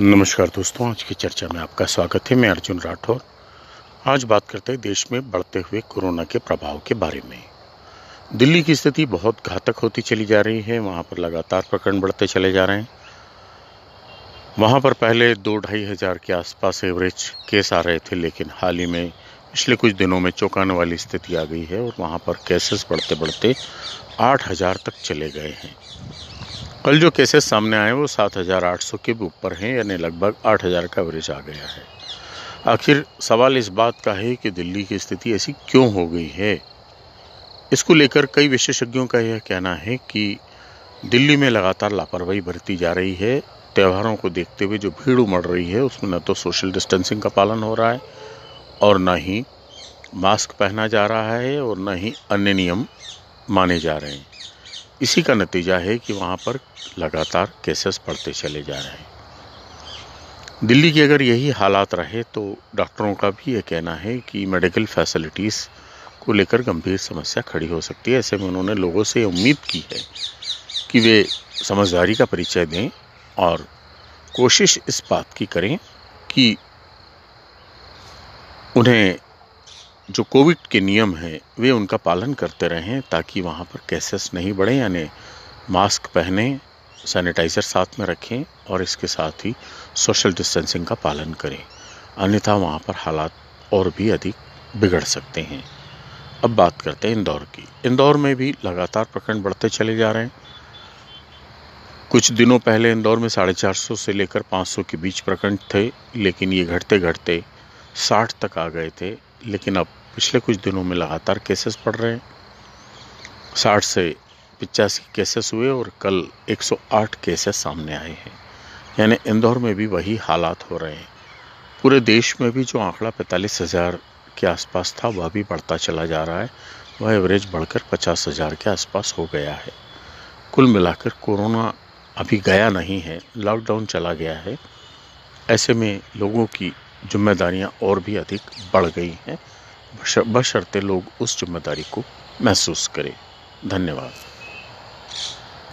नमस्कार दोस्तों, आज की चर्चा में आपका स्वागत है। मैं अर्जुन राठौर। आज बात करते हैं देश में बढ़ते हुए कोरोना के प्रभाव के बारे में। दिल्ली की स्थिति बहुत घातक होती चली जा रही है। वहाँ पर लगातार प्रकरण बढ़ते चले जा रहे हैं। वहाँ पर पहले दो ढाई हज़ार के आसपास एवरेज केस आ रहे थे, लेकिन हाल ही में पिछले कुछ दिनों में चौंकाने वाली स्थिति आ गई है और वहाँ पर केसेस बढ़ते बढ़ते आठ हज़ार तक चले गए हैं। कल जो केसेस सामने आए वो सात हज़ार आठ सौ के भी ऊपर हैं, यानी लगभग आठ हज़ार का एवरेज आ गया है। आखिर सवाल इस बात का है कि दिल्ली की स्थिति ऐसी क्यों हो गई है? इसको लेकर कई विशेषज्ञों का यह कहना है कि दिल्ली में लगातार लापरवाही बरती जा रही है। त्योहारों को देखते हुए जो भीड़ उमड़ रही है, उसमें न तो सोशल डिस्टेंसिंग का पालन हो रहा है, और न ही मास्क पहना जा रहा है, और न ही अन्य नियम माने जा रहे हैं। इसी का नतीजा है कि वहाँ पर लगातार केसेस बढ़ते चले जा रहे हैं। दिल्ली की अगर यही हालात रहे तो डॉक्टरों का भी ये कहना है कि मेडिकल फैसिलिटीज़ को लेकर गंभीर समस्या खड़ी हो सकती है। ऐसे में उन्होंने लोगों से उम्मीद की है कि वे समझदारी का परिचय दें और कोशिश इस बात की करें कि उन्हें जो कोविड के नियम हैं, वे उनका पालन करते रहें ताकि वहाँ पर केसेस नहीं बढ़ें, यानी मास्क पहने, सैनिटाइज़र साथ में रखें और इसके साथ ही सोशल डिस्टेंसिंग का पालन करें। अन्यथा वहाँ पर हालात और भी अधिक बिगड़ सकते हैं। अब बात करते हैं इंदौर की। इंदौर में भी लगातार प्रकरण बढ़ते चले जा रहे हैं। कुछ दिनों पहले इंदौर में साढ़े चार सौ से लेकर पाँच सौ के बीच प्रकरण थे, लेकिन ये घटते घटते साठ तक आ गए थे। लेकिन अब पिछले कुछ दिनों में लगातार केसेस पड़ रहे हैं। साठ से पिचासी केसेस हुए और कल 108 केसेस सामने आए हैं। यानी इंदौर में भी वही हालात हो रहे हैं। पूरे देश में भी जो आंकड़ा पैंतालीस हज़ार के आसपास था, वह भी बढ़ता चला जा रहा है। वह एवरेज बढ़कर पचास हज़ार के आसपास हो गया है। कुल मिलाकर कोरोना अभी गया नहीं है लॉकडाउन चला गया है। ऐसे में लोगों की जिम्मेदारियाँ और भी अधिक बढ़ गई हैं। बशर्ते लोग उस ज़िम्मेदारी को महसूस करें। धन्यवाद।